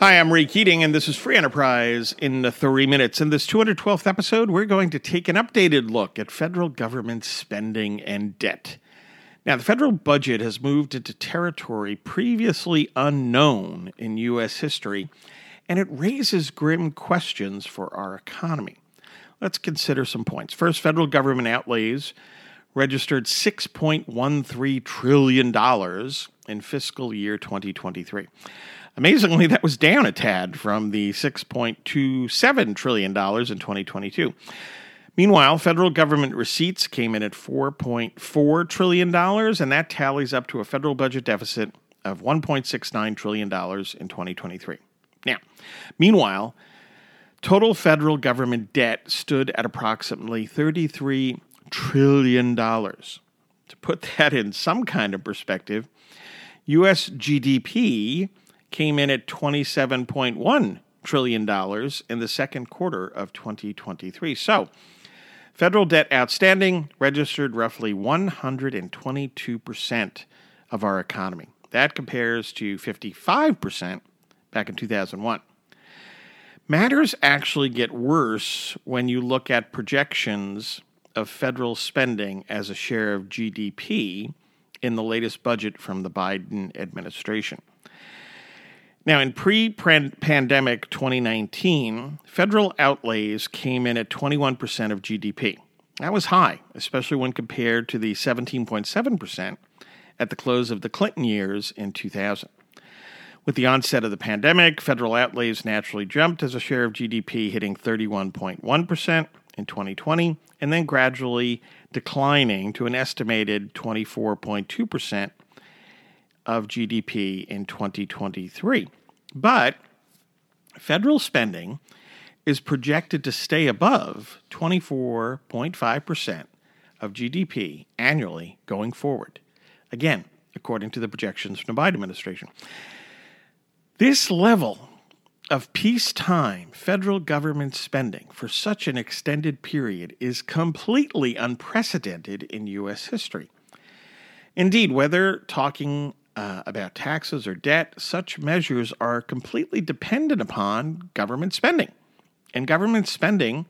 Hi, I'm Ray Keating, and this is Free Enterprise in the three minutes. In this 212th episode, we're going to take an updated look at federal government spending and debt. Now, the federal budget has moved into territory previously unknown in U.S. history, and it raises grim questions for our economy. Let's consider some points. First, federal government outlays registered $6.13 trillion in fiscal year 2023. Amazingly, that was down a tad from the $6.27 trillion in 2022. Meanwhile, federal government receipts came in at $4.4 trillion, and that tallies up to a federal budget deficit of $1.69 trillion in 2023. Now, meanwhile, total federal government debt stood at approximately $33 trillion. To put that in some kind of perspective, U.S. GDP came in at $27.1 trillion in the second quarter of 2023. So, federal debt outstanding registered roughly 122% of our economy. That compares to 55% back in 2001. Matters actually get worse when you look at projections of federal spending as a share of GDP in the latest budget from the Biden administration. Now, in pre pandemic 2019, federal outlays came in at 21% of GDP. That was high, especially when compared to the 17.7% at the close of the Clinton years in 2000. With the onset of the pandemic, federal outlays naturally jumped as a share of GDP, hitting 31.1% in 2020, and then gradually declining to an estimated 24.2% of GDP in 2023. But federal spending is projected to stay above 24.5% of GDP annually going forward. Again, according to the projections from the Biden administration. This level of peacetime federal government spending for such an extended period is completely unprecedented in U.S. history. Indeed, whether talking uh, about taxes or debt, such measures are completely dependent upon government spending. And government spending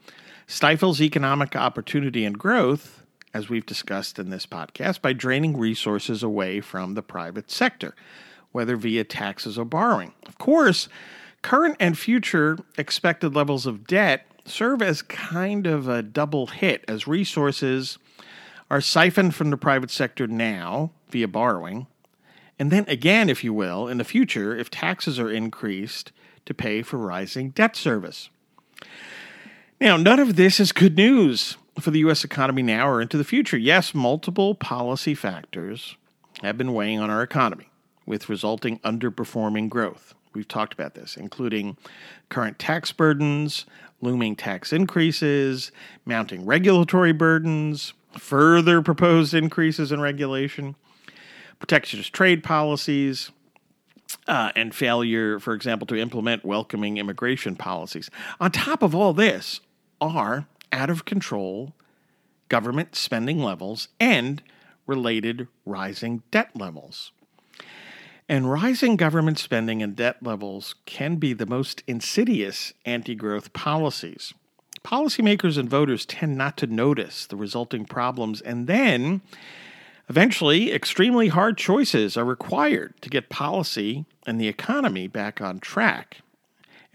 stifles economic opportunity and growth, as we've discussed in this podcast, by draining resources away from the private sector, whether via taxes or borrowing. Of course, current and future expected levels of debt serve as kind of a double hit as resources are siphoned from the private sector now via borrowing and then again, if you will, in the future, if taxes are increased to pay for rising debt service. Now, none of this is good news for the U.S. economy now or into the future. Yes, multiple policy factors have been weighing on our economy with resulting underperforming growth. We've talked about this, including current tax burdens, looming tax increases, mounting regulatory burdens, further proposed increases in regulation protectionist trade policies, uh, and failure, for example, to implement welcoming immigration policies. On top of all this are out of control government spending levels and related rising debt levels. And rising government spending and debt levels can be the most insidious anti growth policies. Policymakers and voters tend not to notice the resulting problems and then Eventually, extremely hard choices are required to get policy and the economy back on track.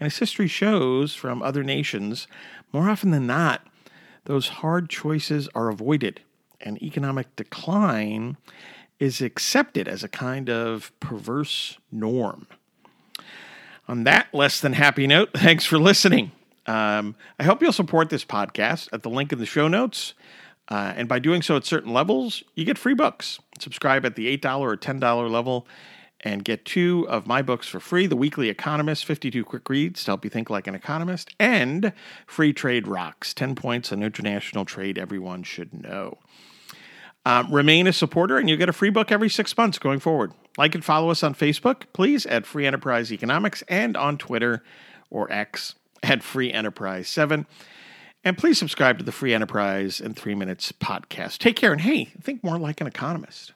And as history shows from other nations, more often than not, those hard choices are avoided, and economic decline is accepted as a kind of perverse norm. On that less than happy note, thanks for listening. Um, I hope you'll support this podcast at the link in the show notes. Uh, and by doing so at certain levels, you get free books. Subscribe at the $8 or $10 level and get two of my books for free The Weekly Economist, 52 quick reads to help you think like an economist, and Free Trade Rocks 10 points on international trade everyone should know. Um, remain a supporter, and you'll get a free book every six months going forward. Like and follow us on Facebook, please, at Free Enterprise Economics, and on Twitter or X at Free Enterprise 7. And please subscribe to the Free Enterprise in Three Minutes podcast. Take care and hey, think more like an economist.